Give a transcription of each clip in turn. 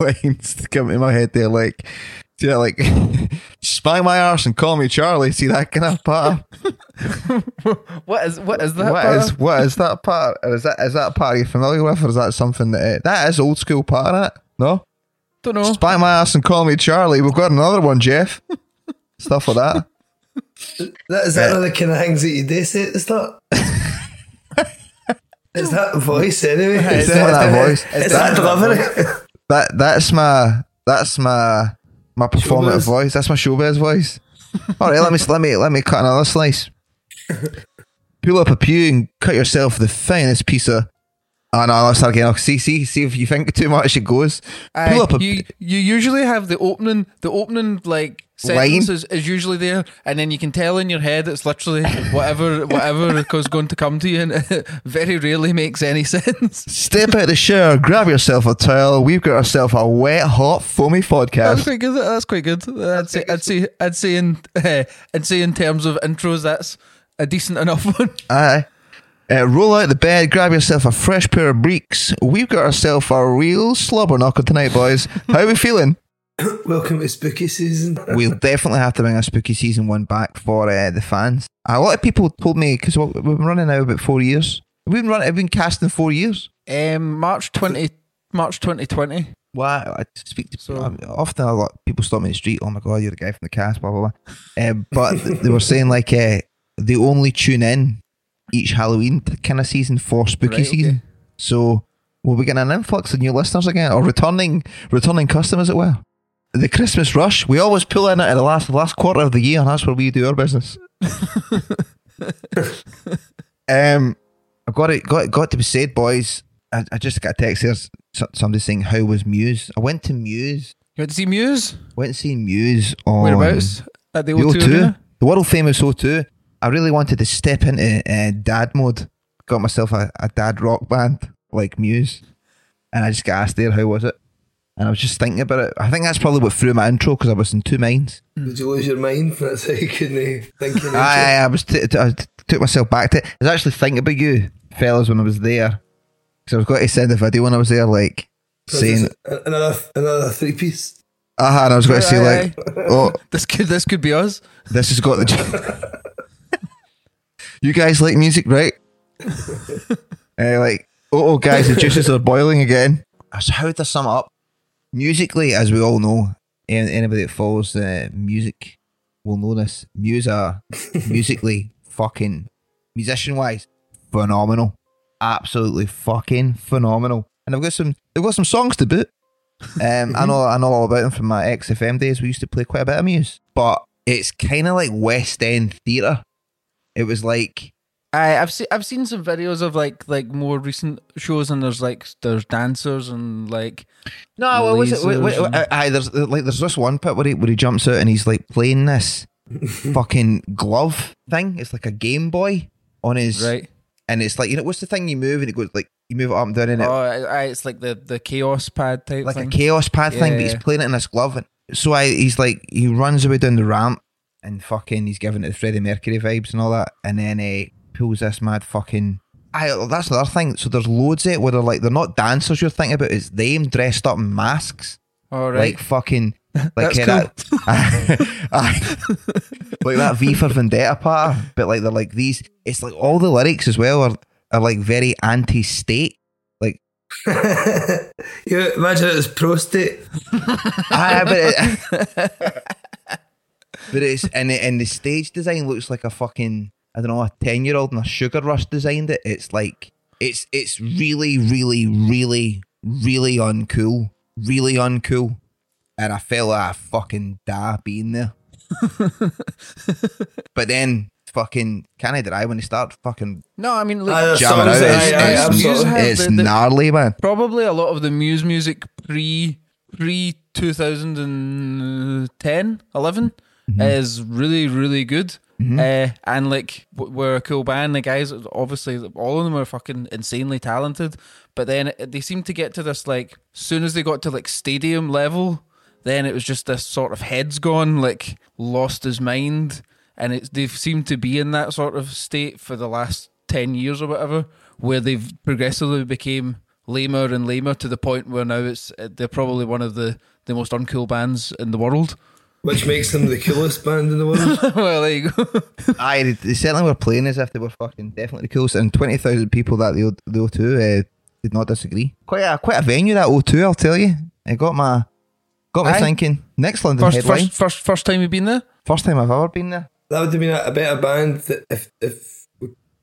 lines to come in my head there, like, see that, like, spy my arse and call me Charlie. See that kind of part? what is what is that? What part? is what is that part? Is that is that part you're familiar with, or is that something that uh, that is old school part of it? No, Don't know. spy my ass and call me Charlie. We've got another one, Jeff. Stuff like that. That is that one of the kind of things that you do say at the start. Is that voice anyway? Is that that voice? Is that delivery? That that's my that's my my performative Showbiz. voice. That's my showbiz voice. All right, let me let me let me cut another slice. Pull up a pew and cut yourself the finest piece of. Oh no, let's start again. See, see, see if you think too much, it goes. Aye, Pull up a you you usually have the opening the opening like sentence is, is usually there and then you can tell in your head it's literally whatever whatever is going to come to you and it very rarely makes any sense. step out of the shower, grab yourself a towel. We've got ourselves a wet, hot, foamy podcast. That's podcast. quite good. That's quite good. I'd say I'd say I'd say in uh, I'd say in terms of intros that's a decent enough one. Aye. Uh, roll out the bed, grab yourself a fresh pair of breeks. We've got ourselves a real slobber knocker tonight, boys. How are we feeling? Welcome to spooky season. we'll definitely have to bring a spooky season one back for uh, the fans. A lot of people told me because we've been running now about four years. We've been running, we've been casting four years. Um, March twenty March twenty twenty. Why? I speak to So- um, often a lot people stop me in the street. Oh my god, you're the guy from the cast, blah blah blah. Um, but they were saying like uh, they only tune in each Halloween kind of season for spooky Right, okay. season. So we'll be getting an influx of new listeners again, or returning returning customers as well. The Christmas rush, we always pull in it at the last the last quarter of the year, and that's where we do our business. um, I've got it got got to be said, boys. I, I just got a text here. Somebody saying, "How was Muse?" I went to Muse. You went to see Muse? Went and see Muse on Whereabouts? At the the O2 O2, the world famous O2. I really wanted to step into uh, dad mode. Got myself a, a dad rock band like Muse, and I just got asked there, "How was it?" And I was just thinking about it. I think that's probably what threw my intro because I was in two minds. Did you lose your mind? That's how you couldn't think of I, I was t- t- I t- took myself back to. it. I was actually thinking about you, fellas, when I was there. Because I was going to send a video when I was there, like saying, another another three piece. "Aha!" and I was going to say, Aye, like, "Oh, This could this could be us. This has got the. you guys like music, right? uh, like, oh, oh, guys, the juices are boiling again. So how to sum it up? Musically, as we all know, anybody that follows uh, music will know this. Muse are musically fucking musician wise phenomenal, absolutely fucking phenomenal. And I've got some, they've got some songs to boot. Um, I know, I know all about them from my XFM days. We used to play quite a bit of Muse, but it's kind of like West End theatre. It was like I I've seen I've seen some videos of like like more recent shows and there's like there's dancers and like no, what was it? Wait, wait, Lasers and- wait, aye, there's uh, like there's this one bit where he where he jumps out and he's like playing this fucking glove thing. It's like a Game Boy on his right. and it's like you know what's the thing you move and it goes like you move it up and down and it Oh, I, I, it's like the the Kaoss pad type like thing. a Kaoss pad thing, but he's playing it in this glove. And so I, he's like, he runs away down the ramp and fucking, he's giving it the Freddie Mercury vibes and all that, and then uh, pulls this mad fucking. I, that's another thing. So there's loads of it where they're like, they're not dancers you're thinking about, it's them dressed up in masks. All right. Like fucking. Like That's uh, that, Aye. like that V for Vendetta part, but like they're like these. It's like all the lyrics as well are, are like very anti-state. Like you imagine it was prostate. Aye, but, it, but it's and the, and the stage design looks like a fucking I don't know a ten year old in a sugar rush designed it. It's like it's it's really really really really uncool, really uncool, and I feel like I fucking die being there. but then fucking can I deny when they start fucking No, I mean, Aye, like, the jamming out? songs, It's, aye, aye, it's, absolutely. it's The- the- gnarly, man. probably a lot of the Muse music pre pre 2010 11 Mm-hmm. is really really good. Uh, and like we're a cool band. The guys obviously all of them are fucking insanely talented. But then they seem to get to this like soon as they got to like stadium level then it was just this sort of heads gone like lost his mind. And it's they've seemed to be in that sort of state for the last 10 years or whatever where they've progressively became lamer and lamer to the point where now it's uh, they're probably one of the the most uncool bands in the world Which makes them the coolest band in the world. well there you go Aye, they, they certainly were playing as if they were fucking definitely the coolest. And twenty thousand people that the O- the O2 uh, did not disagree. Quite a quite a venue that O2, I'll tell you. It got my got me Aye. thinking. Next London first, headline. first first first time you've been there First time I've ever been there. That would have been a, a better band that if if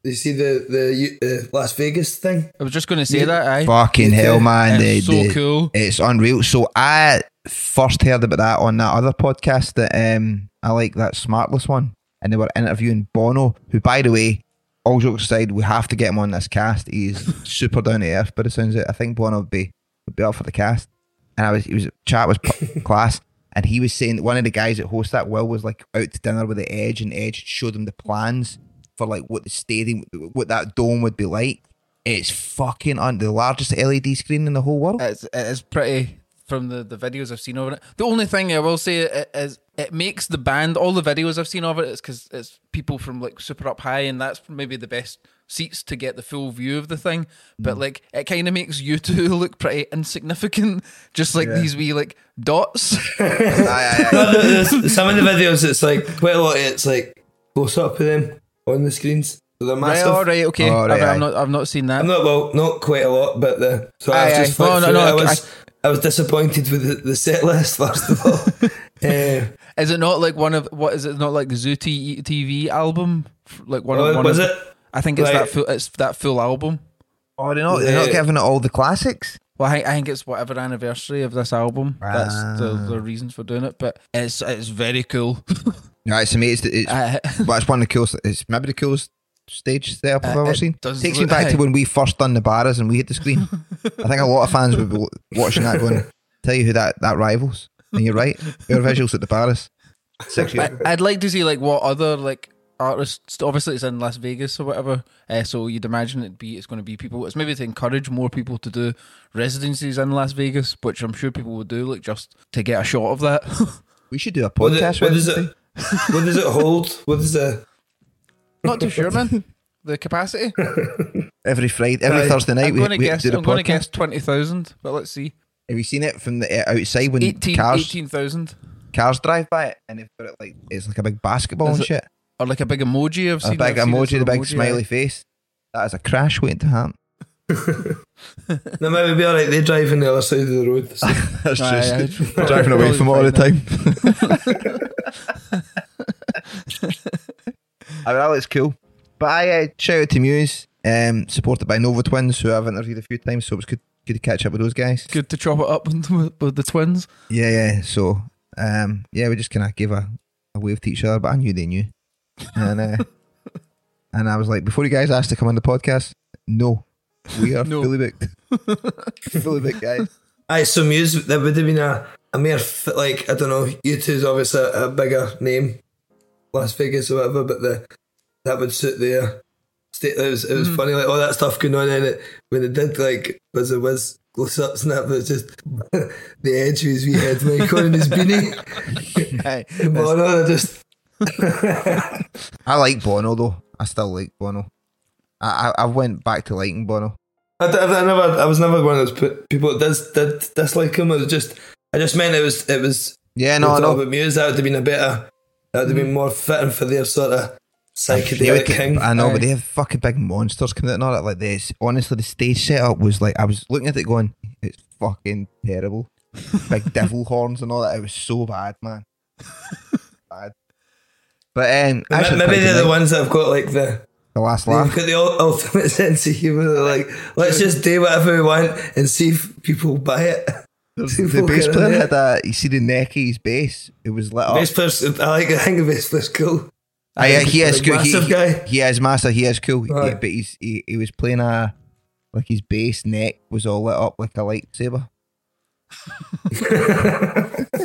you see the the uh, Las Vegas thing. I was just going to say Yeah. that aye Fucking hell, man! It's the- so the- cool. It's unreal. So I first heard about that on that other podcast that um I like that Smartless one, and they were interviewing Bono, who, by the way, all jokes aside, we have to get him on this cast. He's super down to earth, but it sounds like I think Bono would be would be up for the cast. And I was he was chat was class, and he was saying that one of the guys that hosts that Will was like out to dinner with the Edge, and Edge showed him the plans for like what the stadium, what that dome would be like. It's fucking on the largest LED screen in the whole world. it's, it's pretty from the, the videos I've seen of it. The only thing I will say is it makes the band all the videos I've seen of it is because it's people from like super up high and that's maybe the best seats to get the full view of the thing. But Mm. like it kind of makes you two look pretty insignificant, just like these wee like dots. No, the- the- some of the videos, it's like quite a lot. Of it's like close up of them on the screens. So they're right, all right, okay. Oh, right, I've. I've not I've not seen that. I'm not well, not quite a lot, but the so I Aye, was aye. just flicked No, no, through no, it. I I- was I, was disappointed with the, the set list first of all. uh, Is it not like one of what is it not like the Zoo TV album? Like one oh, of one was of, it? I think it's that full it's that full album. Oh, they're not, they're not giving it all the classics. Well, I, I think it's whatever anniversary of this album. That's the, Ah. the reasons for doing it, but it's it's very cool. Yeah, it's amazing. It's, Uh, well, it's one of the coolest. It's maybe the coolest stage setup I've Uh, ever it seen. does Takes me look- back to when we first done the barras and we hit the screen. I think a lot of fans would be watching that going, tell you who that, that rivals. And you're right. Our visuals at the barras. Six years. I, I'd like to see like what other like artists. Obviously, it's in Las Vegas or whatever. Uh, so you'd imagine it'd be it's going to be people. It's maybe to encourage more people to do residencies in Las Vegas, which I'm sure people would do, like just to get a shot of that. We should do a podcast. is- what does residency. it? What does it hold? What is the? Not too sure, man. The capacity. Every Friday, every Aye. Thursday night, I'm we, going to we guess. do the I'm going to podcast. guess twenty thousand, but let's see. Have you seen it from the uh, outside when 18 cars 18,000. cars drive by it and they've got it like it's like a big basketball Is and it shit. or like a big emoji. I've A seen big I've seen it emoji, for the big emoji, smiley aye. face. That is a crash waiting to happen. No, maybe be alright. They drive on the other side of the road. So. That's Aye, aye. driving away from it all the fine time. I mean, that looks cool. But I uh, shout out to Muse, um, supported by Nova Twins, who I've interviewed a few times, so it was good, good to catch up with those guys. Good to chop it up with, with the twins. Yeah, yeah. So, um, yeah, we just kind of gave a, a wave to each other, but I knew they knew. And uh, and I was like, before you guys asked to come on the podcast, no, we are No. fully booked. fully booked, guys. Aye, so Muse, that would have been a, a mere, like, I don't know, U2's obviously a, a bigger name, Las Vegas or whatever, but the that would suit their state. It was, it was hmm. funny, like, all that stuff going on in it when it did, like, was it was close ups and that, but it's just the edge of his wee head mic on and his beanie. Aye. Bono, they just, I like Bono though. I still like Bono. I I, I went back to liking Bono. I never, I was never one of those people that does, did dislike him. It was just, I just meant it was, it was Yeah, no, no, talk about Muse, that would have been a better, that would have been more fitting for their sort of psychedelic king. I know, but they have fucking big monsters coming out and all that. Like this, honestly, the stage setup was like I was looking at it going, it's fucking terrible. big devil horns and all that. It was so bad, man. bad. But um, actually, maybe they're the ones that have got like the the last laugh. They've got the ultimate sense of humour. They're like, let's just do whatever we want and see if people buy it. The bass player had a, you see the neck of his bass, it was lit up. bass Player's, I like, I think the bass player's cool. Ah, I, I he is cool. He, guy. he is master. He is cool. Right. He, but he's he, he was playing a like his bass neck was all lit up like a lightsaber.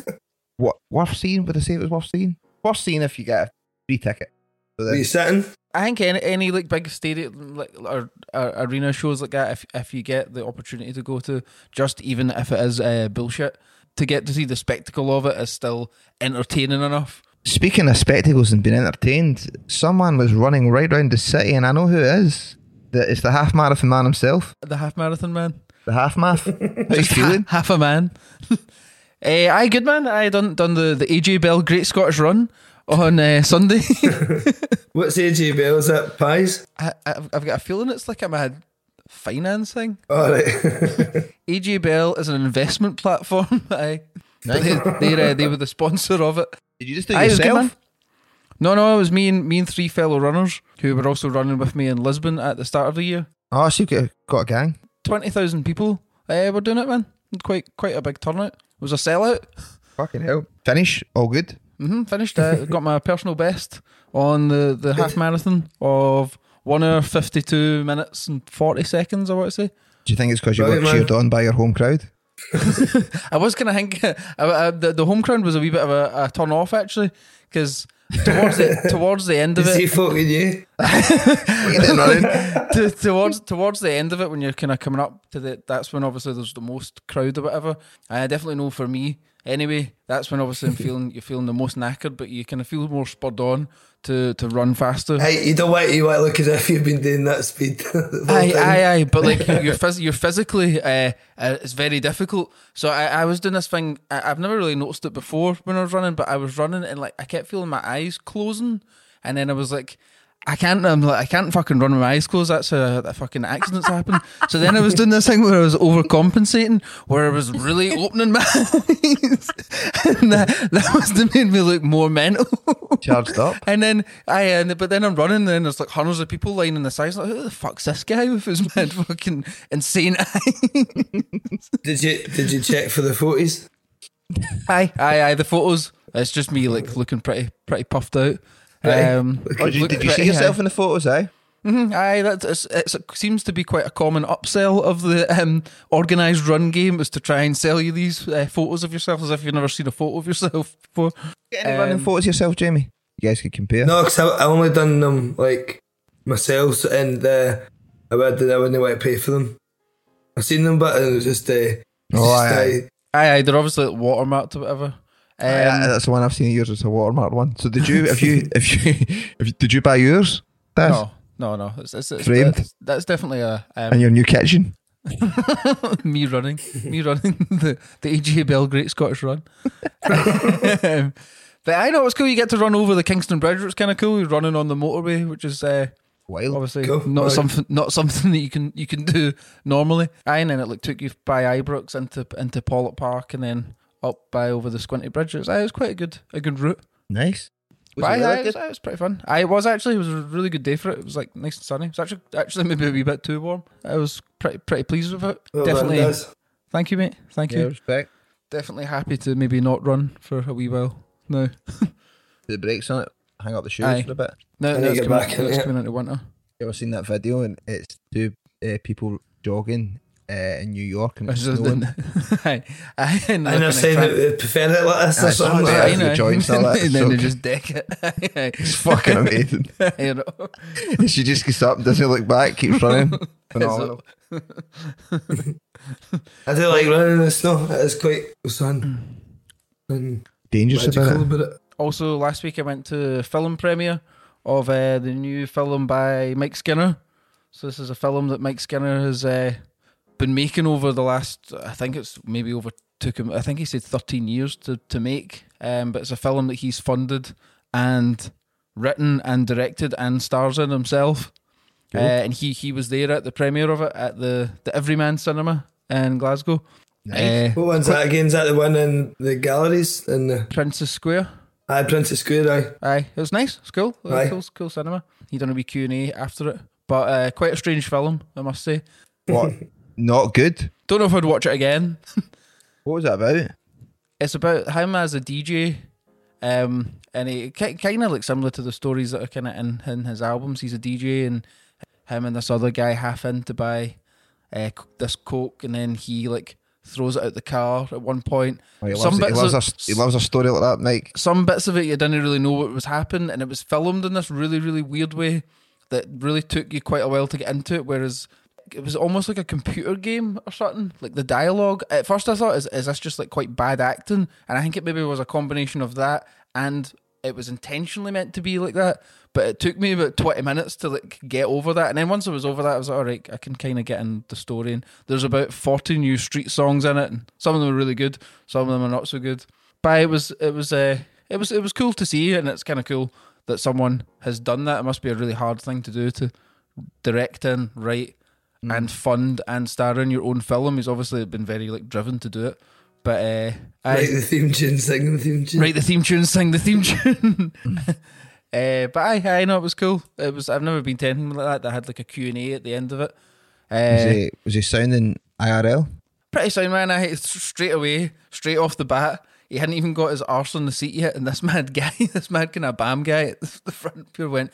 what worth seeing? Would I say it was worth seeing? Worth seeing if you get a free ticket. So Are you sitting? I think any, any like big stadium like or, or, arena shows like that, if if you get the opportunity to go to, just even if it is uh, bullshit, to get to see the spectacle of it is still entertaining enough. Speaking of spectacles and being entertained, someone was running right around the city, and I know who it is. The, it's the half marathon man himself. The half marathon man. The half math. How you feeling? Ha- half a man. uh, aye, good man. I done done the the AJ Bell Great Scottish Run on uh, Sunday. What's AJ Bell? Is that pies? I, have got a feeling it's like a mad finance thing. All right. AJ Bell is an investment platform. Nice. They, they, uh, they were the sponsor of it. Did you just do it yourself? No, no, it was me and me and three fellow runners who were also running with me in Lisbon at the start of the year. Oh, so you got, got a gang? Twenty thousand people uh, were doing it, man. Quite quite a big turnout. It was a sellout. Fucking hell. Finish? All good? Mm-hmm, finished. Uh, got my personal best on the, the half marathon of one hour, 52 minutes and 40 seconds, I want to say. Do you think it's because you got cheered on by your home crowd? I was kind of thinking uh, uh, the, the home crowd was a wee bit of a, a turn off actually because towards the towards the end of Is it, he fucking you? to, towards towards the end of it, when you're kind of coming up to the, that's when obviously there's the most crowd or whatever. I definitely know for me, anyway, that's when obviously I'm feeling you're feeling the most knackered, but you kind of feel more spurred on to, to run faster. Hey, you don't want you want to look as if you've been doing that speed. aye, aye, aye. But like you're phys- you're physically, uh, uh, it's very difficult. So I, I was doing this thing. I, have never really noticed it before when I was running, but I was running and like I kept feeling my eyes closing, and then I was like, I can't. I'm like, I can't fucking run with my eyes closed. That's a, a fucking accident's happened. So then I was doing this thing where I was overcompensating, where I was really opening my eyes, and that, that must have made me look more mental. Charged up. And then I, and but then I'm running, and then there's like hundreds of people lining the sides. Like, who the fuck's this guy with his mad fucking insane eyes? Did you did you check for the photos? Aye, aye, aye. The photos. It's just me like looking pretty pretty puffed out. Um, did, you, did you see yourself high. in the photos, eh? Mm-hmm, aye, that it seems to be quite a common upsell of the um, organised run game is to try and sell you these uh, photos of yourself as if you've never seen a photo of yourself before. Get any um, running photos yourself, Jamie? You guys could compare. No, because I, I only done them like myself, and uh, I wouldn't, I wouldn't want to pay for them. I've seen them, but it was just, uh, oh, just, aye, uh, aye. aye, they're obviously like watermarked or whatever. Um, yeah, that's the one I've seen yours. It's a watermark one. So did you? If you? If you? If, did you buy yours? No, no, no. It's, it's, it's framed. That's, that's definitely a. Um, and your new kitchen. me running, me running the the AJ Bell Great Scottish Run. um, but I know it's cool. You get to run over the Kingston Bridge, which is kind of cool. You're running on the motorway, which is uh, Wild. Obviously, cool. not right. something not something that you can you can do normally. and then it like took you by Ibrox into into Pollok Park, and then up by over the Squinty Bridge. It was, it was quite a good a good route. Nice. Was it, really it, was, it was pretty fun. I was actually it was a really good day for it. It was like nice and sunny. It was actually actually maybe a wee bit too warm. I was pretty pretty pleased with it. Well, Definitely. Thank you, mate. Thank yeah, you. Respect. Definitely happy to maybe not run for a wee while. No. the brakes on it. Hang up the shoes Aye. for a bit. No, no, it's, coming, back in, it's coming into winter. You ever seen that video? And it's two uh, people jogging uh, in New York and it's snowing. I, I, and they're saying that they prefer it like this or something. Like I know. The joints and all that. and then so they just deck it. it's fucking amazing. I know. she just gets up, doesn't look back, keeps running. Phenomenal. I do like running in the snow. It is quite fun. And Dangerous about it. about it. Also, last week I went to film premiere of uh, the new film by Mike Skinner. So this is a film that Mike Skinner has uh, been making over the last, I think it's maybe over took him, I think he said 13 years to, to make. Um, but it's a film that he's funded and written and directed and stars in himself. Uh, and he he was there at the premiere of it at the the Everyman Cinema in Glasgow. Nice. Uh, what one's that again? Is that the one in the galleries in the Princes Square? Aye, Princes Square. Aye, aye, it was nice. It's cool. It aye. cool, cool cinema. He done a wee Q and A after it, but uh, quite a strange film, I must say. What? Not good. Don't know if I'd watch it again. What was that about? It's about him as a DJ, um, and he kind of looks similar to the stories that are kind of in, in his albums. He's a DJ, and him and this other guy half in to buy uh, this coke, and then he like throws it out the car at one point. Oh, he, loves, he, loves of, a, he loves a story like that, Mike. Some bits of it you didn't really know what was happening, and it was filmed in this really, really weird way that really took you quite a while to get into it. Whereas it was almost like a computer game or something. Like the dialogue. At first, I thought, is, is this just like quite bad acting? And I think it maybe was a combination of that and it was intentionally meant to be like that. But it took me about twenty minutes to like get over that. And then once I was over that, I was like, all right, I can kind of get in the story. And there's about forty new street songs in it, and some of them are really good, some of them are not so good. But it was it was uh, it was it was cool to see, and it's kind of cool that someone has done that. It must be a really hard thing to do to direct and write mm. and fund and star in your own film. He's obviously been very like driven to do it. But uh, write the theme tune, sing the theme tune. Write the theme tune, sing the theme tune. uh, but I, I know it was cool. It was. I've never been to anything like that that had like a Q and A at the end of it. Uh, was he was he sounding IRL? Pretty sound man. I straight away, straight off the bat. He hadn't even got his arse on the seat yet, and this mad guy, this mad kind of bam guy at the front, pure went,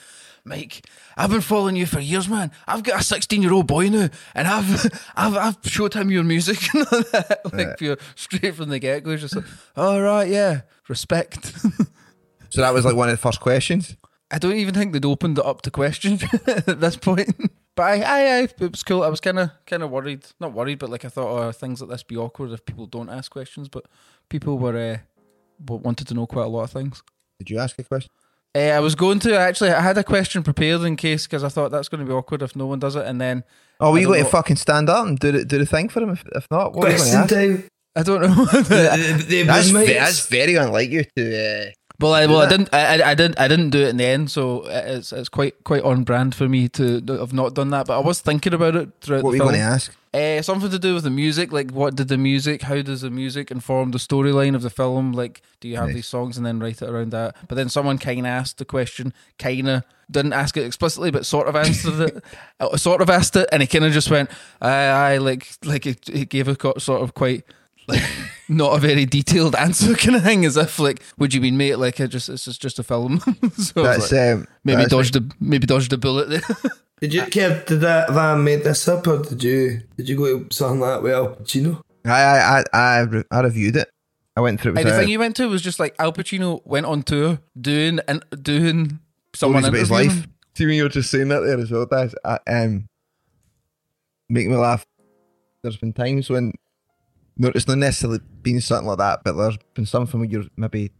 Mike, I've been following you for years, man. I've got a 16 year old boy now, and I've I've I've showed him your music, like right. pure straight from the get go. Just like, all right, yeah, respect. so that was like one of the first questions. I don't even think they'd opened it up to questions at this point. But I, I, I, it was cool. I was kind of, kind of worried, not worried, but like I thought, oh, things like this be awkward if people don't ask questions. But people were, uh, wanted to know quite a lot of things. Did you ask a question? Uh, I was going to actually. I had a question prepared in case because I thought that's going to be awkward if no one does it, and then. Oh, were you going to fucking stand up and do the do the thing for him? If, if not, what question time. I don't know. the, the, that's, that's very unlike you to. Uh, well, I, well, I didn't, I, I didn't, I didn't do it in the end, so it's it's quite quite on brand for me to have not done that. But I was thinking about it throughout. What were you going to ask? Uh, something to do with the music, like what did the music? How does the music inform the storyline of the film? Like, do you have nice. these songs and then write it around that? But then someone kind of asked the question, kind of didn't ask it explicitly, but sort of answered it, uh, sort of asked it, and he kind of just went, "I, I like, like it, it gave a sort of quite." Like not a very detailed answer kind of thing, as if like, would you mean mate? Like, it just it's just, just a film. so that's like, um, maybe that's dodged a maybe dodged a bullet there. did you Kev, did that van made this up, or did you did you go to something like that with Al Pacino? I I I I reviewed it. I went through. It the thing you went to was just like Al Pacino went on tour doing and doing someone about his life. See me, you're just saying that there as well. That's um, make me laugh. There's been times when no, it's not necessarily been something like that, but there's been something where you're maybe,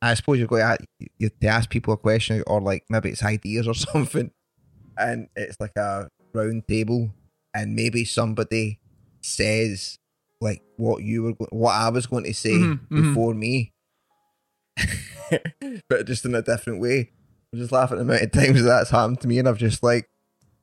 I suppose you're going to, you to ask people a question, or like maybe it's ideas or something, and it's like a round table, and maybe somebody says like what you were, what I was going to say mm-hmm, mm-hmm. before mm-hmm. me, but just in a different way. I'm just laughing at the amount of times that's happened to me, and I've just like,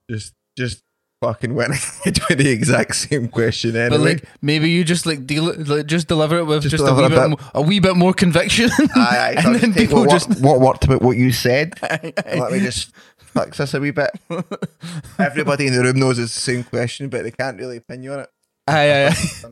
just, just fucking went ahead with the exact same question anyway. But like maybe you just like deal like, just deliver it with just, just a, wee a, bit, a, wee bit more conviction. Aye, aye. and then people what, just what worked about what you said. Aye, aye. Let me just fix this a wee bit. Everybody in the room knows it's the same question, but they can't really pin you on it. Aye, aye. um,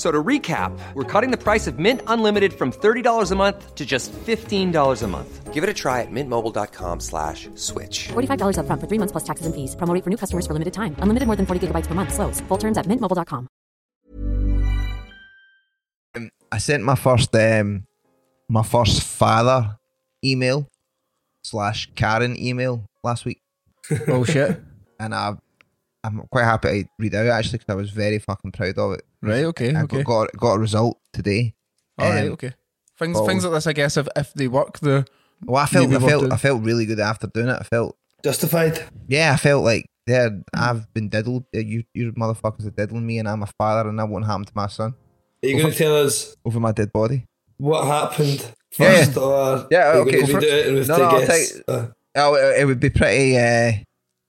So to recap, we're cutting the price of Mint Unlimited from $30 a month to just $15 a month. Give it a try at mintmobile.com slash switch. $45 up front for three months plus taxes and fees. Promo for new customers for limited time. Unlimited more than 40 gigabytes per month. Slows. Full terms at mintmobile.com. Um, I sent my first um, my first father email slash Karen email last week. oh shit. And I I'm quite happy to read out actually because I was very fucking proud of it. Right. Okay. I okay. Got got a result today. All right, Um, okay. Things well- things like this, I guess, if if they work, the Well, I felt I felt doing. I felt really good after doing it. I felt Justified. yeah, I felt like there I've been diddled. Uh, You you motherfuckers are diddling me, and I'm a father, and that won't happen to my son Are you going to tell us over my dead body. what happened Yeah. first, or Yeah, okay, going to first- it and No, no, I'll guess? take- Uh, Oh, it, it would be pretty. Uh,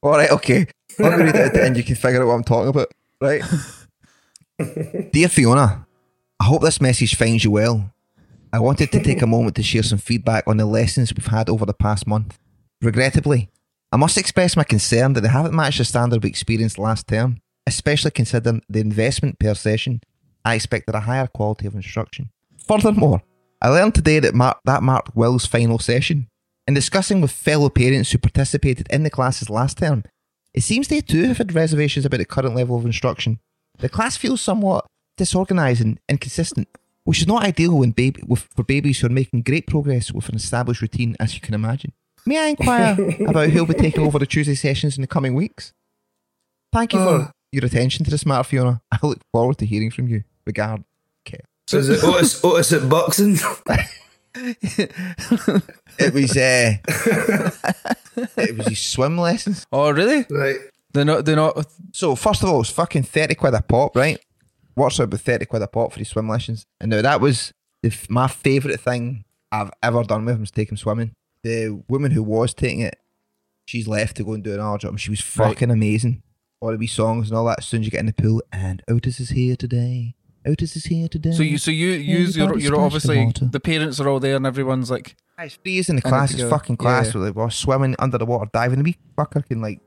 all right, okay. Let me read it, and you can figure out what I'm talking about. Right, dear Fiona, I hope this message finds you well. I wanted to take a moment to share some feedback on the lessons we've had over the past month. Regrettably, I must express my concern that they haven't matched the standard we experienced last term, especially considering the investment per session. I expected a higher quality of instruction. Furthermore, I learned today that mar- that marked Will's final session. In discussing with fellow parents who participated in the classes last term, it seems they too have had reservations about the current level of instruction. The class feels somewhat disorganised and inconsistent, which is not ideal when baby, with, for babies who are making great progress with an established routine, as you can imagine. May I inquire about who will be taking over the Tuesday sessions in the coming weeks? Thank you for your attention to this matter, Fiona. I look forward to hearing from you. Regard, Kev. so is it Otis, Otis at boxing? It was uh, it was his swim lessons. oh really? right. They're not they're not. So first of all, it's fucking thirty quid a pop, right? Works out with thirty quid a pop for his swim lessons. And now that was f- my favourite thing I've ever done with him was take him swimming. The woman who was taking it, she's left to go and do another job. She was Right. fucking amazing. All the wee songs and all that. As soon as you get in the pool, and Otis is here today. Otis is here today. So you so you use your you're splash the obviously the parents are all there and everyone's like It's in the class. it's It's fucking class. yeah. Like, we're swimming under the water, diving. The wee fucker can like,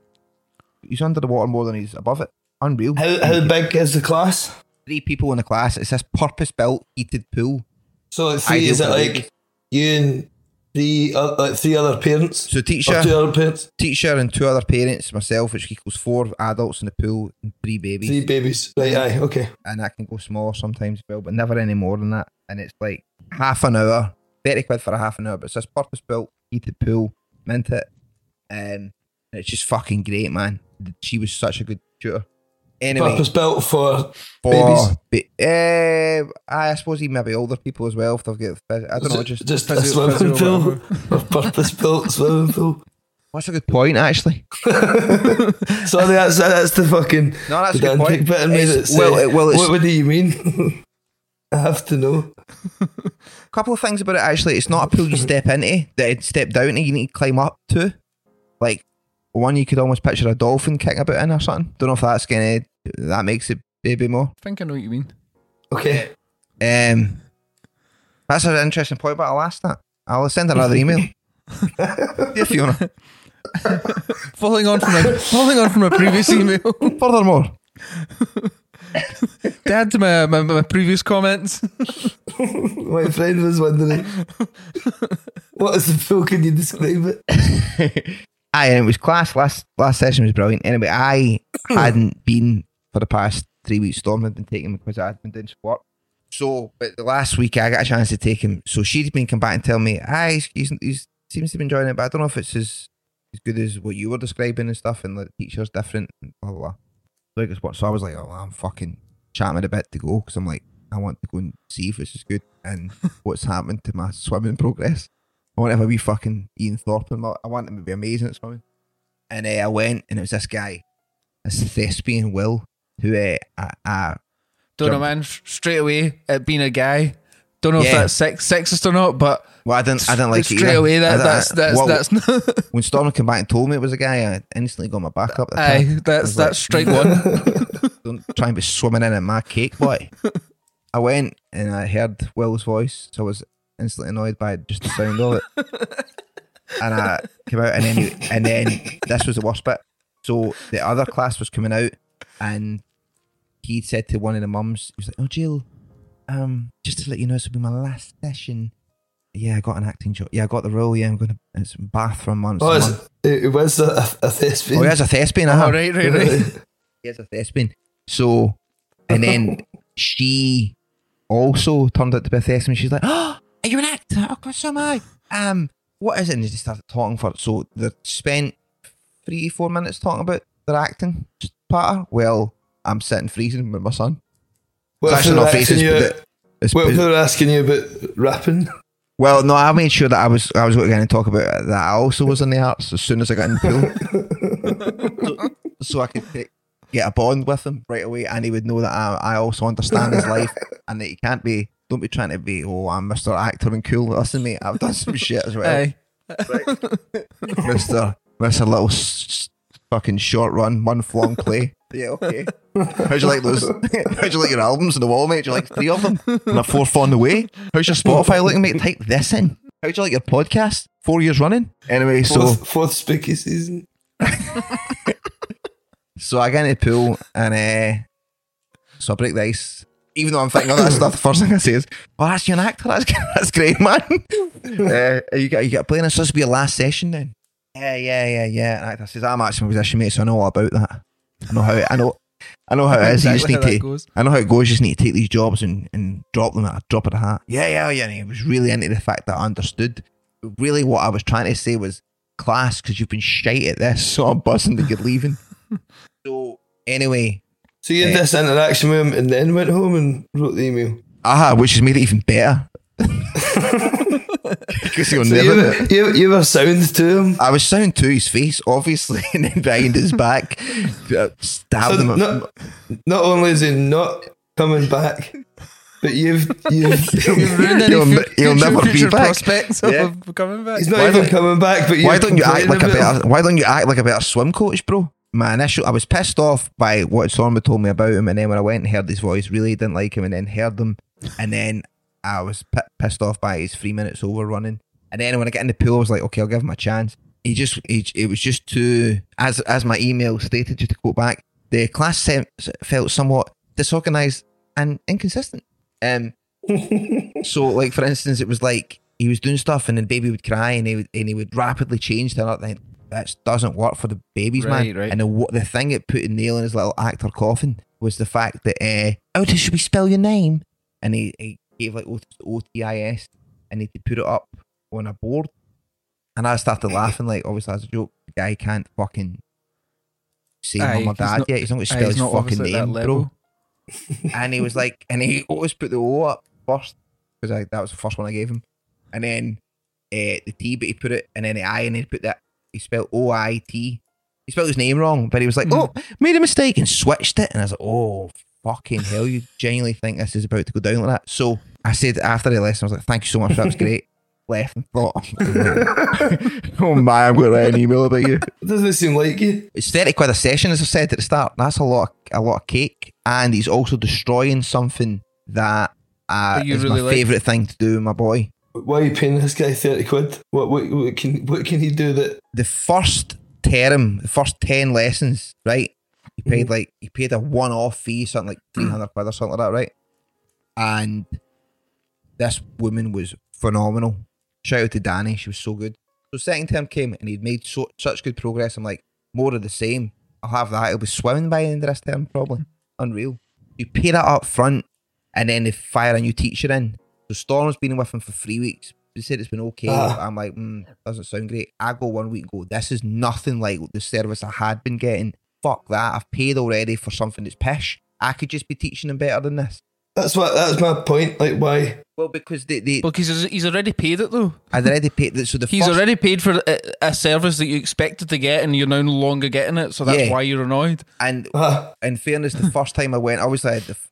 he's under the water more than he's above it. Unreal. How, how big is the class? Three people in the class. It's this purpose-built heated pool. So like three, Ideal is it like babies. you and three, uh, like three other parents? So teacher, two other parents? teacher, and two other parents, myself, which equals four adults in the pool and three babies. Three babies. Right, aye, okay. and that can go smaller sometimes as well, but never any more than that. And it's like half an hour, thirty quid for a half an hour, but it's this purpose built heated pool, mint it, um, and it's just fucking great, man. She was such a good tutor. Anyway, Purpose built for babies. ba- eh, I suppose even maybe older people as well if they've got. I don't know, just, just a swimming physio pool. A purpose built swimming pool. What's a good point actually? Sorry, that's that's the fucking No, that's a good point. bit in me that's well, uh, it- well, what, what do you mean? I have to know. A couple of things about it actually. It's not a pool you step into that step down into. You need to climb up to. Like one, you could almost picture a dolphin kicking about in or something. Don't know if that's gonna that makes it maybe more. I think I know what you mean. Okay. Um, that's an interesting point, but I'll ask that. I'll send another email. Dear Fiona. Following on from a following on from a previous email. Furthermore, to add to my, my, my previous comments. My friend was wondering what is the pool? Can you describe it? Aye, and it was class. Last last session was brilliant. Anyway, I hadn't been for the past three weeks. Storm had been taking him because I had been doing work. So, but the last week I got a chance to take him. So she'd been come back and tell me, "Ah, he's, he's, he's seems to be enjoying it, but I don't know if it's as as good as what you were describing and stuff, and the teacher's different." And blah blah. blah. Like it's what? So I was like, "Oh, I'm fucking chamming a bit to go," because I'm like, I want to go and see if this is good and what's happened to my swimming progress. I want to have a wee fucking Ian Thorpe. in my- I want him to be amazing at swimming. And uh, I went, and it was this guy, this thespian Will, who uh, I, I Don't know, man. Straight away, it being a guy. Don't know if that's sex, sexist or not, but well, I didn't, I didn't like it straight either. away that that's that's well, that's when Storm came back and told me it was a guy, I instantly got my back up. aye, that's that's strike one. Don't try and be swimming in at my cake, boy. I went and I heard Will's voice, so I was instantly annoyed by just the sound of it. and I came out, and then he- and then this was the worst bit. So the other class was coming out, and he said to one of the mums, he was like, "Oh, Jill, um, just to let you know, this will be my last session." Yeah, I got an acting job. Yeah, I got the role. Yeah, I'm going to it's Bath for a month. Oh, a month. it, it was a, a thespian. oh, he has a thespian. oh, uh-huh. right, right, right. He has a thespian. So, and then she also turned out to be a thespian. She's like, "Oh, are you an actor? Of course so am I." Um, what is it? And they just started talking for. it. So they spent three, four minutes talking about their acting part. Well, I'm sitting freezing with my son. What It's actually not were faces, asking you- but It's, Well, it's- they were asking you about rapping. well, no, I made sure that I was I was going to talk about that. I also was in the arts as soon as I got in the pool, so, so I could take, get a bond with him right away, and he would know that I, I also understand his life, and that he can't be. Don't be trying to be. Oh, I'm Mister Actor and cool. Listen, mate, I've done some shit as well. Aye. Mister Mister Little s- s- fucking short run, month long play. Yeah, okay. How'd you like those? How'd you like your albums on the wall, mate? Do you like three of them? And a fourth on the way? How's your Spotify looking, mate? Type this in. How'd you like your podcast? Four years running? Anyway, so Fourth, fourth spooky season. so I get in the pool and uh, so I break the ice. Even though I'm thinking all that stuff, the first thing I say is, "Well, that's you an actor. That's that's great, man. uh, you got you got playing. It's supposed to be your last session then." Yeah, yeah, yeah, yeah. And actor says, "I'm actually my position, mate, so I know all about that. I know how. I know. I know how it is. You just need to. goes. I know how it goes. You just need to take these jobs and, and drop them at a drop of the hat. Yeah, yeah, yeah. And he was really into the fact that I understood. Really, what I was trying to say was class because you've been shite at this, so I'm buzzing that you're leaving. so anyway, So you had this interaction with him and then went home and wrote the email. aha, which has made it even better. Because So you, were, you, you were sound to him. I was sound to his face, obviously, and then behind his back, uh, stabbed So him. not, not only is he not coming back, but you've you've You've ruined any He'll fu- ne- future, never be future back. prospects of Yeah. of coming back. he's not Why even coming back. But why don't you act like a better? Why don't you act like a better swim coach, bro? My initial, I was pissed off by what Storm had told me about him, and then when I went and heard his voice, really didn't like him, and then heard them, and then I was p- pissed off by his three minutes over running, and then when I get in the pool, I was like, okay, I'll give him a chance. He just, he, it was just too, as as my email stated, just to quote back, the class felt somewhat disorganized and inconsistent. Um, so like for instance, it was like he was doing stuff and then baby would cry and he would and he would rapidly change to another thing. That doesn't work for the babies, Right, man. right. And the, the thing that put a nail in his little actor coffin was the fact that uh, oh, should we spell your name? And he, he gave like O- OTIS and he put it up on a board. And I started laughing, like obviously as a joke. The guy can't fucking say Aye, mum or dad not- yet. He's not going to spell his fucking obviously at that name, bro and he was like, and he always put the O up first because that was the first one I gave him, and then uh, the T, but he put it, and then the I, and he put that he spelled O I T. He spelled his name wrong, but he was like, "Oh, made a mistake," and switched it, and I was like, "Oh, fucking hell! You genuinely think this is about to go down like that?" So I said after the lesson, I was like, "Thank you so much, that was great." Left and thought, "Oh my, I'm going to write an email about you." It doesn't seem like you. It's thirty quid a session, as I said at the start. That's a lot, of, a lot of cake, and he's also destroying something that uh, That is really my like. favourite thing to do, with my boy. Why are you paying this guy thirty quid? What what, what can what can he do that? The first term, the first ten lessons, right? He paid mm-hmm. like he paid a one-off fee, something like three hundred quid or something like that, right? And this woman was phenomenal. Shout out to Danny, she was so good. So second term came and he'd made so such good progress. I'm like, more of the same. I'll have that. He'll be swimming by the end of this term, probably. Unreal. You pay that up front and then they fire a new teacher in. So Storm's been with him for three weeks. He said it's been okay. Ah. I'm like, mm, doesn't sound great. I go one week and go, this is nothing like the service I had been getting. Fuck that. I've paid already for something that's pish. I could just be teaching them better than this. That's what that's my point. Like why? Well, because they, they because he's, he's already paid it though. I'd already paid. It. So the He's first, already paid for a, a service that you expected to get, and you're now no longer getting it. So that's Yeah. why you're annoyed. and Ah, in fairness, the first time I went, obviously, I had the, f-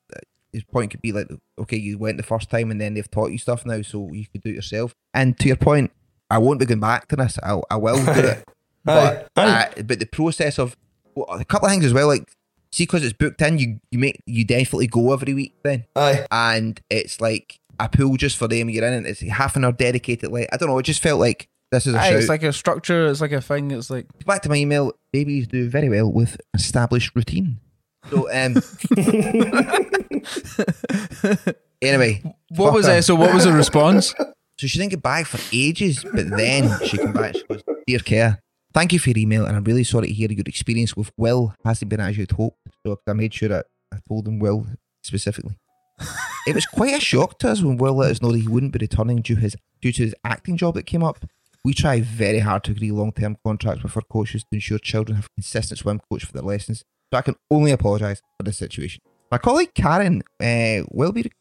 his point could be like, okay, you went the first time, and then they've taught you stuff now, so you could do it yourself. And to your point, I won't be going back to this. I'll, I will do it, but Aye. uh, but the process of well, a couple of things as well, like see, because it's booked in, you you make you definitely go every week then, aye. and it's like a pool just for them. You're in it. It's half an hour dedicated. Like I don't know, it just felt like this is a Aye, shout. it's like a structure. It's like a thing. It's like back to my email. Babies do very well with established routine. So um. anyway, what was her. it? So what was the response? So she didn't get back for ages, but then she came back. She goes, "Dear Care, thank you for your email, and I'm really sorry to hear your experience with Will hasn't been as you'd hoped." So I made sure that I told him Will specifically. it was quite a shock to us when Will let us know that he wouldn't be returning due his due to his acting job that came up. We try very hard to agree long-term contracts with our coaches to ensure children have a consistent swim coach for their lessons. So I can only apologise for this situation. My colleague Karen uh, will be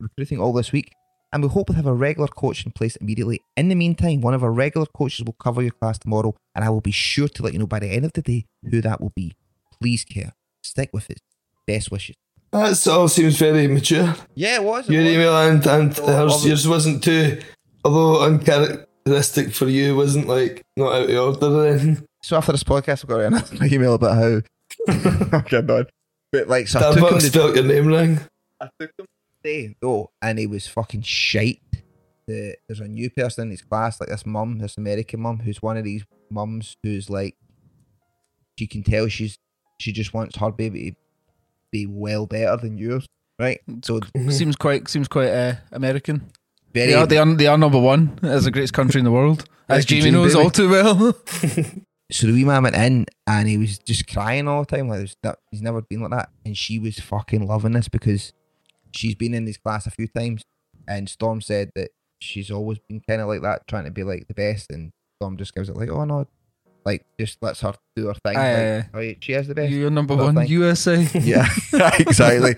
recruiting all this week, and we hope to have a regular coach in place immediately. In the meantime, one of our regular coaches will cover your class tomorrow, and I will be sure to let you know by the end of the day who that will be. Please care. Stick with it. Best wishes. That all seems very mature. Yeah, it was. Your email and, and hers, yours wasn't too, although uncharacteristic for you, wasn't like not out of order or anything. So after this podcast, I've got an email about how. okay, on. But like, so I That took him to spelled your name wrong. I took him today, oh, and he was fucking shite. The, there's a new person in his class, like this mum, this American mum, who's one of these mums who's like, she can tell she's she just wants her baby to be well better than yours, right? So Seems quite seems quite uh, American. very They are, they are they are number one as the greatest country in the world, as Like Jamie knows Baby. all too well. So the wee man went in and he was just crying all the time. Like there's that, he's never been like that. And she was fucking loving this because she's been in this class a few times. And Storm said that she's always been kind of like that, trying to be like the best. And Storm just gives it like, oh no, like just lets her do her thing. Aye, like, aye. "Oh, yeah, she has the best. You're number one, thing. USA. Yeah, exactly.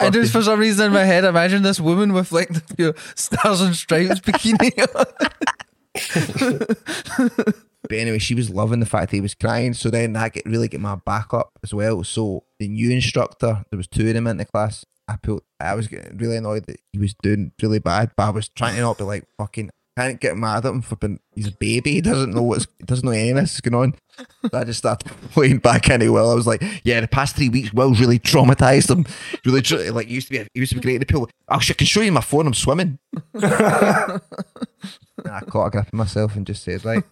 I just for some reason in my head imagine this woman with like the stars and stripes bikini. But anyway, she was loving the fact that he was crying. So then that get really get my back up as well. So the new instructor, there was two of them in the class. I pulled. I was getting really annoyed that he was doing really bad, but I was trying to not be like fucking. Can't get mad at him for being. He's a baby. He doesn't know what's. Doesn't know any of this is going on. So I just started playing back into Will. I was like, yeah, the past three weeks, Will's really traumatized him. Really, tra- like he used to be. He used to be great in the pool. Oh, I can show you my phone. I'm swimming. I caught a grip of myself and just said, right,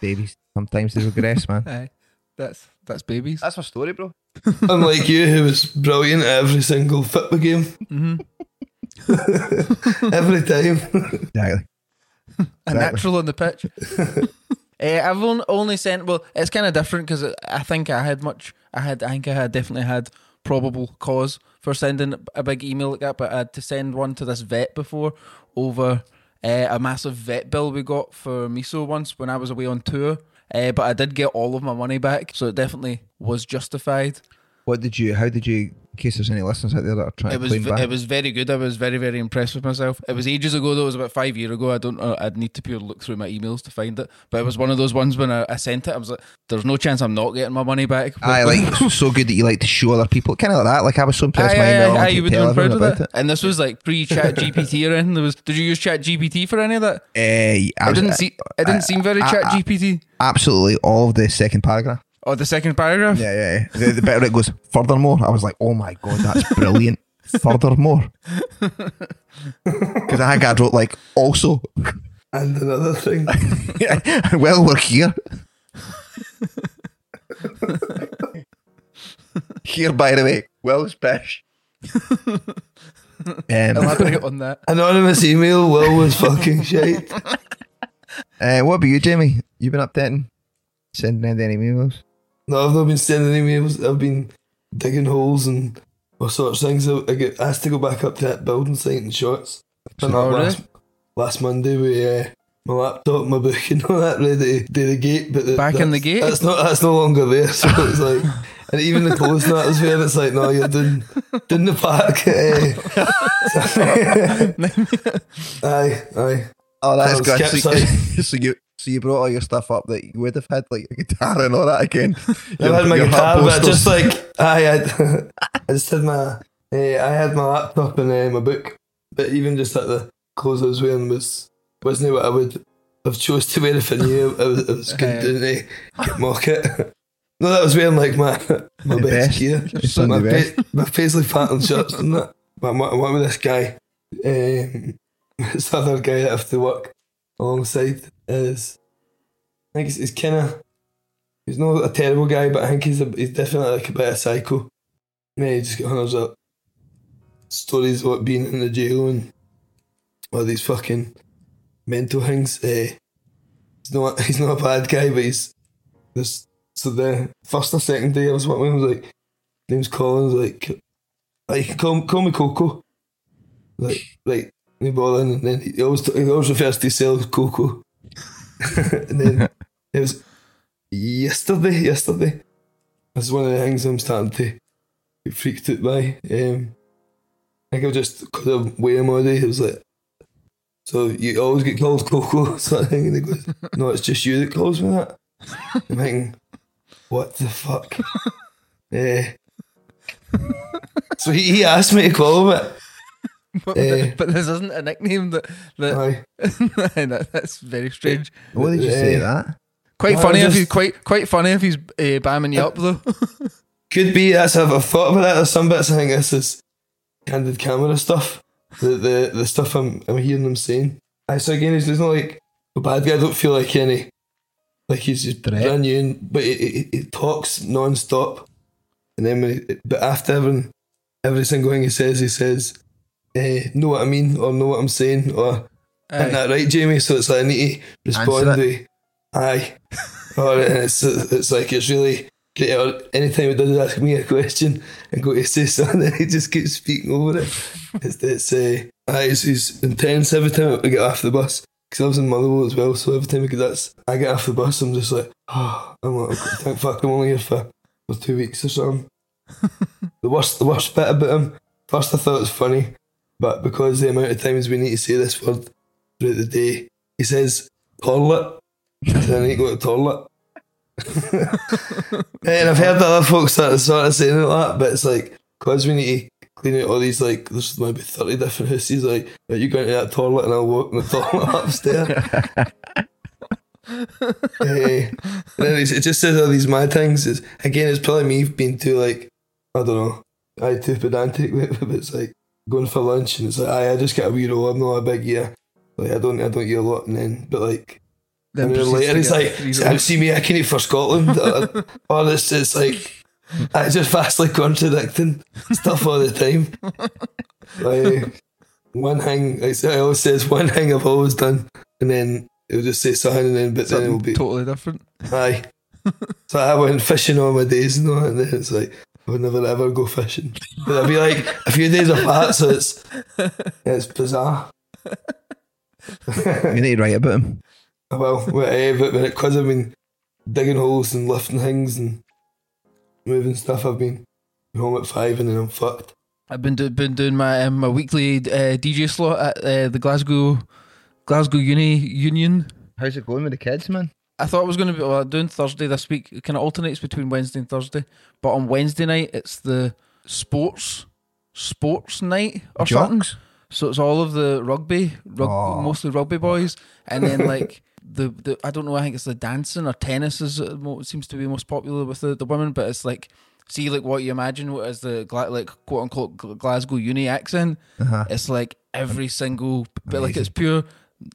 babies, sometimes they regress, man. Aye, that's that's babies. That's my story, bro. Unlike you, who was brilliant at every single football game. Mm-hmm. every time. Exactly. a natural on the pitch. uh, I've on- only sent. Well, it's kind of different because I think I had much. I had. I think I had definitely had probable cause for sending a big email like that. But I had to send one to this vet before over uh, a massive vet bill we got for miso once when I was away on tour. Uh, but I did get all of my money back, so it definitely was justified. What did you? How did you? In case there's any listeners out there that are trying It to was claim v- back. it was very good. I was very very impressed with myself. It was ages ago though. It was about five year ago. I don't. know. I'd need to pure look through my emails to find it. But it was one of those ones when I, I sent it. I was like, "There's no chance I'm not getting my money back." I like so good that you like to show other people, kind of like that. Like I was so impressed. Aye, my aye, email, I aye, wanted you to would have proud of that. And this was like pre Chat GPT or anything. There was. Did you use Chat GPT for any of that? it. Uh, I It was, didn't seem. It didn't seem very I- Chat I- GPT. absolutely all of the second paragraph. Or the second paragraph. Yeah, yeah. yeah. The, the bit where it goes furthermore, I was like, oh my god, that's brilliant. furthermore, because I think I wrote like also. and another thing. well, we're here. here, by the way, Will's Bish. um, Elaborate on that. Anonymous email, Will was fucking shite. uh, what about you, Jamie? You been up to? Sending in any emails? No, I've not been sending emails. I've been digging holes and all sorts of things. I, I get asked to go back up to that building site in Shotts. Done that last, last Monday with uh, my laptop, my book, and all that, ready to do the gate. But the, Back in the gate? That's not. That's no longer there. So it's like, and even the clothes that was there. It's like, no, you're doing doing the park. eh. aye, aye. Oh, that's good. So, so you so you brought all your stuff up that you would have had like a guitar and all that again. I had my guitar, but just like I had, I just had my, eh, I had my laptop and uh, my book, but even just like the clothes I was wearing was wasn't what I would have chose to wear if I knew I was, I was going to uh, mock it. No, that was wearing like my my best, best. gear, Sunday my, best. pa- my paisley pattern shirts and that. But I'm, I'm with this guy. Um, this other guy that I have to work alongside is, I think he's, he's kind of He's not a terrible guy, but I think he's a, he's definitely like a bit of psycho. Yeah, he just got hundreds of stories about being in the jail and all these fucking mental things. Uh, he's not he's not a bad guy, but he's this. So the first or second day I was with him, I was like, name's Collins, like, "Oh, you can call, call me Coco. Like, right, no bother. And then he always he always refers to himself as Coco. and then it was yesterday, yesterday. This is one of the things I'm starting to get freaked out by. Um, I think I just because of Wayne Muddy, it was like, so you always get called Coco sort of thing. And he goes, no, it's just you that calls me that. I'm thinking, what the fuck? yeah. So he, he asked me to call him it. But, Eh. but this isn't a nickname that that, that that's very strange. What did you say Eh. that? Quite No, funny if just- he's quite quite funny if he's uh, bamming you up though. Could be that's I've, I've thought about that. There's some bits I think this is candid camera stuff. The the, the stuff I'm I'm hearing them saying. I so again it's not like a bad guy. I don't feel like any like he's just Threat. brand new, and- but he, he, he talks non-stop. And then when he, but after every every single thing he says, he says, eh, "Know what I mean?" or "Know what I'm saying?" or Aye. "Isn't that right, Jamie?" So it's like I need to respond with, "Aye," or it's it's like it's really great. Or anytime he does ask me a question and go to say something, he just keeps speaking over it. It's it's uh, aye, it's, it's intense every time we get off the bus. Because I was in Motherwell as well, so every time we get that, I get off the bus, I'm just like, oh, I'm like, thank fuck, I'm only here for, for two weeks or something. the worst, the worst bit about him. First, I thought it was funny, but because the amount of times we need to say this word throughout the day, he says toilet, I need to go to toilet. and I've heard other folks start sort of saying it like that, but it's like because we need to clean out all these like there's maybe thirty different houses. Like, are you going to that toilet and I'll walk in the toilet upstairs. Then it just says all these mad things. It's, again, it's probably me being too like I don't know, I too pedantic. But it's like going for lunch and it's like I, I just get a wee roll. I'm not a big ear. Like I don't I don't eat a lot. And then but like Then and then later he's like, three "See- me, I can eat for Scotland. Uh, it's like, I just vastly contradicting stuff all the time. Like, one thing, like I always says, one thing I've always done, and then it'll just say something, and then, but then it'll be, totally different. aye. So I went fishing all my days and all, and then it's like, I would never ever go fishing. But I'll be like a few days apart, so it's, it's bizarre. You need to write about him. Well, well eh, but when it because I've been digging holes and lifting things and moving stuff, I've been home at five and then I'm fucked. I've been do, been doing my um, my weekly uh, DJ slot at uh, the Glasgow Glasgow Uni Union. How's it going with the kids, man? I thought it was going to be well, doing Thursday this week. It kind of alternates between Wednesday and Thursday, but on Wednesday night it's the sports sports night or something. So it's all of the rugby, rug, Oh. mostly rugby boys, and then like the, the I don't know. I think it's the dancing or tennis is seems to be most popular with the, the women, but it's like see like what you imagine what is the like quote unquote Glasgow uni accent. Uh-huh. It's like every single, but like it's pure.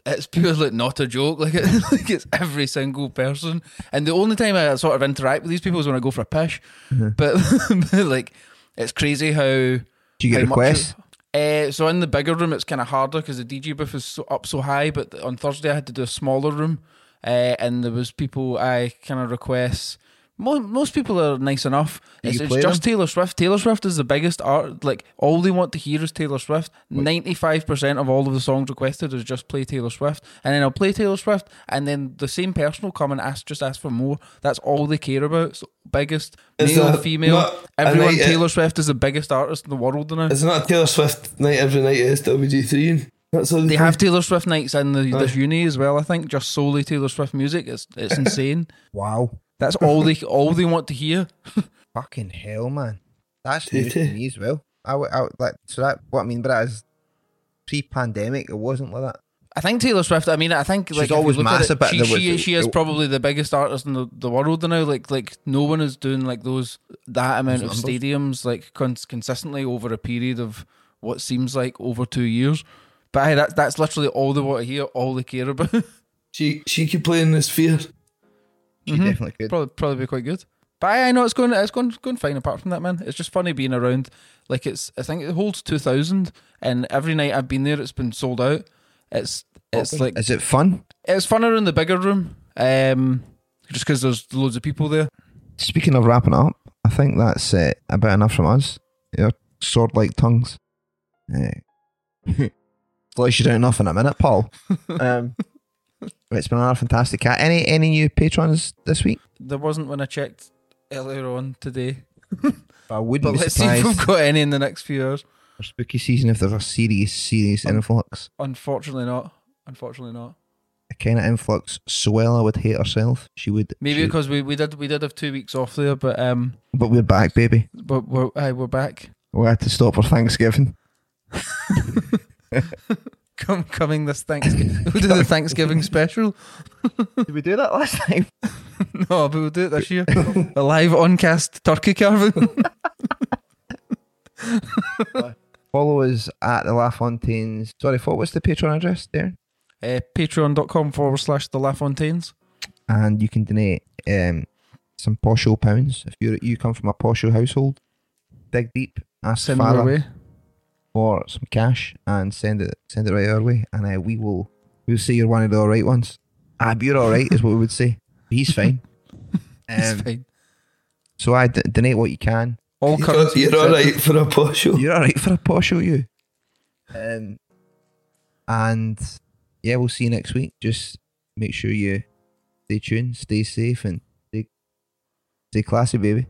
It's purely not a joke. Like, it, like it's every single person. And the only time I sort of interact with these people is when I go for a pish. But, but like it's crazy how Do you get requests? uh, so in the bigger room, it's kind of harder because the DJ booth is so, up so high. But on Thursday, I had to do a smaller room, uh, and there was people I kind of requests. Most, most people are nice enough. It's, it's play just Taylor Swift. Taylor Swift is the biggest art. Like all they want to hear is Taylor Swift. Ninety five percent of all of the songs requested is just play Taylor Swift, and then I'll play Taylor Swift, and then the same person will come and ask, just ask for more. That's all they care about. So biggest Is male, that female, not everyone. night- Taylor Swift is the biggest artist in the world now. It's not a Taylor Swift night every night, it's WG3. That's all They do. have Taylor Swift nights in the, this uni as well. I think just solely Taylor Swift music. It's it's insane. Wow. That's all they all they want to hear. Fucking hell, man. That's Did news to it? me as well. I, w- I w- like so that what I mean by that is pre-pandemic. It wasn't like that. I think Taylor Swift. I mean, I think She's like always look at massive, it, but she, was- she, she is it- probably the biggest artist in the, the world now. Like like no one is doing like those that amount of numbers. stadiums like cons- consistently over a period of what seems like over two years. But aye, that that's literally all they want to hear, all they care about. She, she could play in the sphere. She Mhm. definitely could. probably probably be quite good. But I, I know it's going it's going going fine. Apart from that, man, it's just funny being around. Like it's I think it holds two thousand, and every night I've been there, it's been sold out. It's it's like Is it fun? it's funner in the bigger room, um, just because there's loads of people there. Speaking of wrapping up, I think that's uh, about enough from us. Your sword-like tongues. Uh, Slows you down enough in a minute, Paul. um, it's been another fantastic cat. Any any new patrons this week? There wasn't when I checked earlier on today, I wouldn't but be let's see if surprised. we've got any in the next few hours. for spooky season if there's a serious, serious influx. Unfortunately not. Unfortunately not. A kind of influx. Suella would hate herself. She would. Maybe she- because we, we did we did have two weeks off there, but um, But we're back, baby. but we're aye, we're back. We had to stop for Thanksgiving. Come coming this Thanksgiving. We'll do the Thanksgiving special. Did we do that last time? No, but we'll do it this year. A live on cast turkey carving. Follow us at the LaFontaines. Sorry, what was the Patreon address there? uh, Patreon.com forward slash the LaFontaines. And you can donate um, some posho pounds if you you come from a posho household. Dig deep, ask Send them father our way. For some cash and send it send it right our way, and uh, we will we'll say you're one of the all right ones. Ah, but you're all right is what we would say. He's fine. It's Um, fine. so I d- donate what you can. All You're, currency. you're all right for a posh show. You're all right for a posho, you. Um, and yeah, we'll see you next week. Just make sure you stay tuned, stay safe, and stay, stay classy, baby.